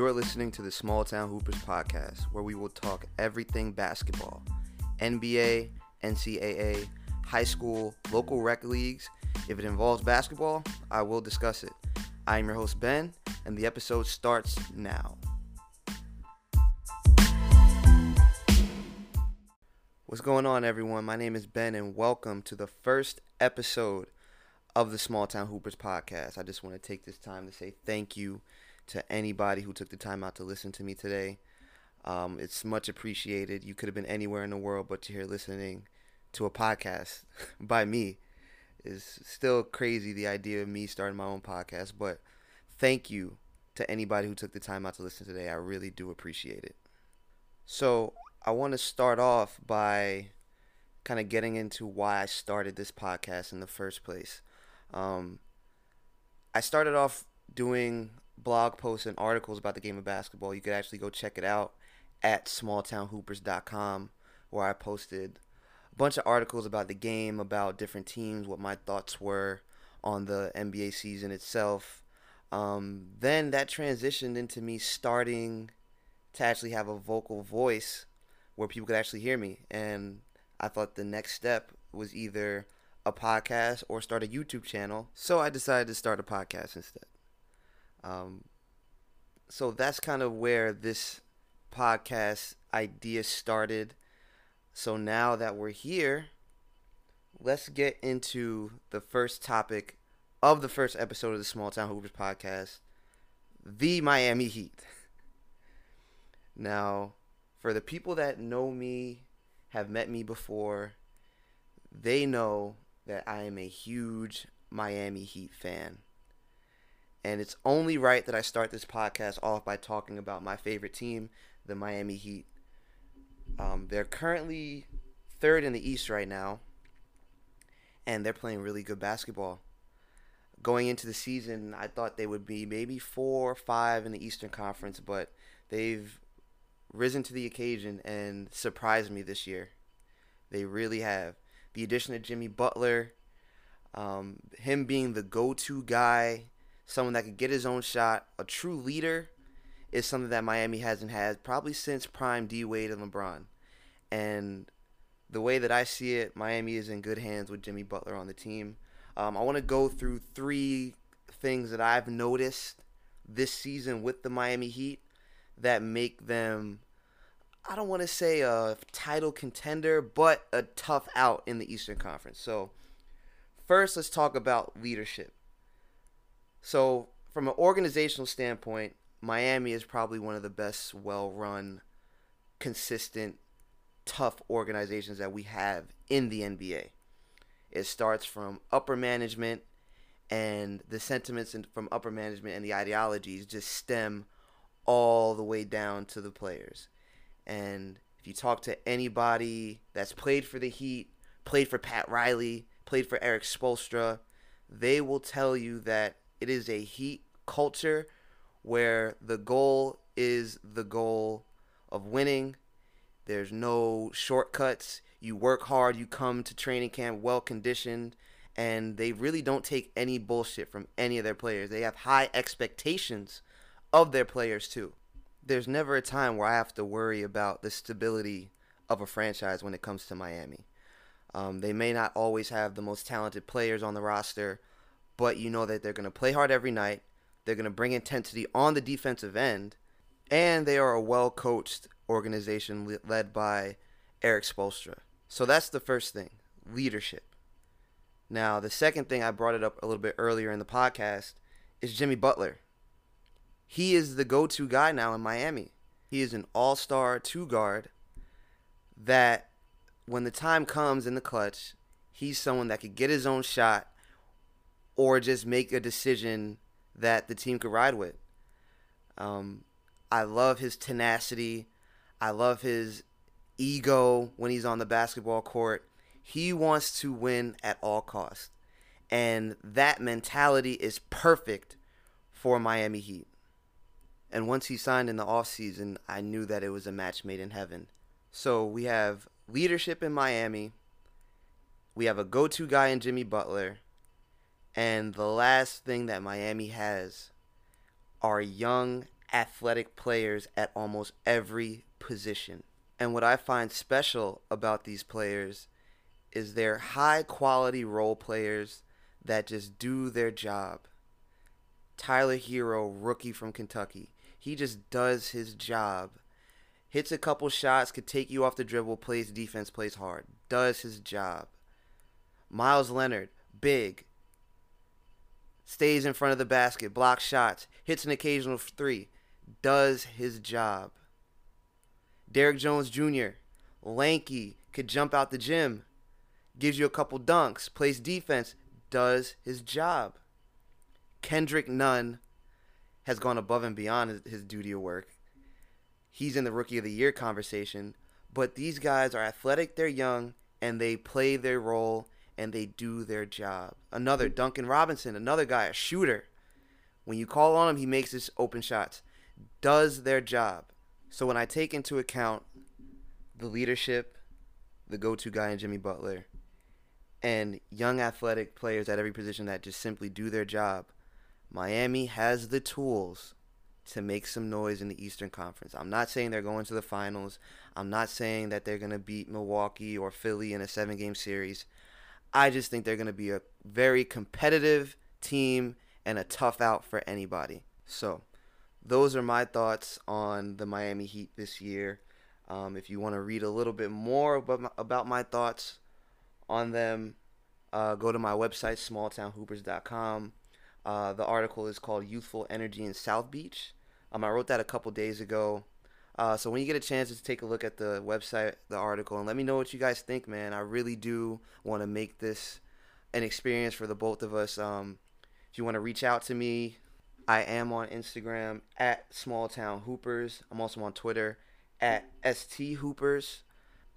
You're listening to the Small Town Hoopers podcast, where we will talk everything basketball NBA, NCAA, high school, local rec leagues. If it involves basketball, I will discuss it. I am your host, Ben, and the episode starts now. What's going on, everyone? My name is Ben, and welcome to the first episode of the Small Town Hoopers podcast. I just want to take this time to say thank you to anybody who took the time out to listen to me today. Um, it's much appreciated. You could have been anywhere in the world, but you're here listening to a podcast by me. Is still crazy the idea of me starting my own podcast, but thank you to anybody who took the time out to listen today. I really do appreciate it. So, I want to start off by kind of getting into why I started this podcast in the first place. Um, I started off doing blog posts and articles about the game of basketball. You could actually go check it out at smalltownhoopers.com, where I posted a bunch of articles about the game, about different teams, what my thoughts were on the NBA season itself. Um, then that transitioned into me starting to actually have a vocal voice where people could actually hear me. And I thought the next step was either a podcast or start a YouTube channel. So I decided to start a podcast instead. Um, so that's kind of where this podcast idea started. So now that we're here, let's get into the first topic of the first episode of the Small Town Hoopers podcast the Miami Heat. Now, for the people that know me, have met me before, they know that I am a huge Miami Heat fan. And it's only right that I start this podcast off by talking about my favorite team, the Miami Heat. Um, they're currently third in the East right now, and they're playing really good basketball. Going into the season, I thought they would be maybe four or five in the Eastern Conference, but they've risen to the occasion and surprised me this year. They really have. The addition of Jimmy Butler, um, him being the go to guy, someone that could get his own shot, a true leader, is something that Miami hasn't had probably since prime D Wade and LeBron. And the way that I see it, Miami is in good hands with Jimmy Butler on the team. Um, I want to go through three things that I've noticed this season with the Miami Heat that make them I don't want to say a title contender, but a tough out in the Eastern Conference. So, first, let's talk about leadership. So, from an organizational standpoint, Miami is probably one of the best, well run, consistent, tough organizations that we have in the NBA. It starts from upper management, and the sentiments from upper management and the ideologies just stem all the way down to the players. And if you talk to anybody that's played for the Heat, played for Pat Riley, played for Erik Spoelstra, they will tell you that it is a Heat culture where the goal is the goal of winning. There's no shortcuts. You work hard, you come to training camp well conditioned, and they really don't take any bullshit from any of their players. They have high expectations of their players too. There's never a time where I have to worry about the stability of a franchise when it comes to Miami. Um, they may not always have the most talented players on the roster, but you know that they're going to play hard every night. They're going to bring intensity on the defensive end, and they are a well coached organization led by Erik Spoelstra. So that's the first thing leadership. Now, the second thing I brought it up a little bit earlier in the podcast is Jimmy Butler he is the go to guy now in Miami. He is an all star two guard that when the time comes in the clutch, he's someone that could get his own shot or just make a decision that the team could ride with. Um, I love his tenacity. I love his ego when he's on the basketball court. He wants to win at all costs. And that mentality is perfect for Miami Heat. And once he signed in the offseason, I knew that it was a match made in heaven. So we have leadership in Miami. We have a go to guy in Jimmy Butler. And the last thing that Miami has are young, athletic players at almost every position. And what I find special about these players is they're high quality role players that just do their job. Tyler Herro, rookie from Kentucky, he just does his job. Hits a couple shots, could take you off the dribble, plays defense, plays hard, does his job. Meyers Leonard, big, stays in front of the basket, blocks shots, hits an occasional three, does his job. Derrick Jones Jr., lanky, could jump out the gym, gives you a couple dunks, plays defense, does his job. Kendrick Nunn has gone above and beyond his, his duty of work. He's in the rookie of the year conversation, but these guys are athletic, they're young, and they play their role and they do their job. Another Duncan Robinson, another guy, a shooter. When you call on him, he makes his open shots. Does their job. So when I take into account the leadership, the go-to guy in Jimmy Butler, and young athletic players at every position that just simply do their job, Miami has the tools to make some noise in the Eastern Conference. I'm not saying they're going to the finals. I'm not saying that they're going to beat Milwaukee or Philly in a seven game series. I just think they're going to be a very competitive team and a tough out for anybody. So, those are my thoughts on the Miami Heat this year. Um, if you want to read a little bit more about my, about my thoughts on them, uh, go to my website, smalltownhoopers.com. Uh, the article is called Youthful Energy in South Beach. Um, I wrote that a couple days ago. Uh, so when you get a chance to take a look at the website, the article, and let me know what you guys think, man. I really do want to make this an experience for the both of us. Um, if you want to reach out to me, I am on Instagram at Small Town Hoopers. I'm also on Twitter at ST Hoopers.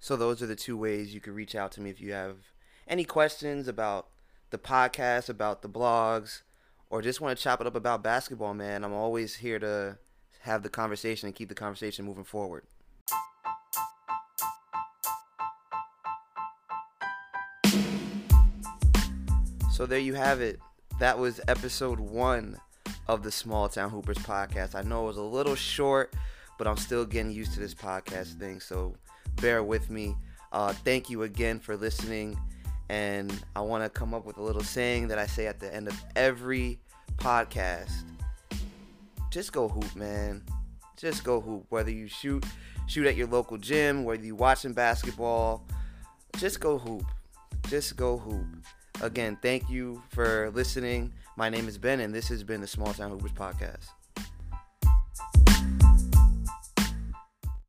So those are the two ways you can reach out to me if you have any questions about the podcast, about the blogs, or just want to chop it up about basketball, man. I'm always here to have the conversation and keep the conversation moving forward. So there you have it. That was episode one of the Small Town Hoopers podcast. I know it was a little short, but I'm still getting used to this podcast thing, so bear with me. Uh, thank you again for listening. And I want to come up with a little saying that I say at the end of every podcast. Just go hoop, man. Just go hoop. Whether you shoot, shoot at your local gym, whether you watching basketball, just go hoop. Just go hoop. Again, thank you for listening. My name is Ben, and this has been the Small Town Hoopers Podcast.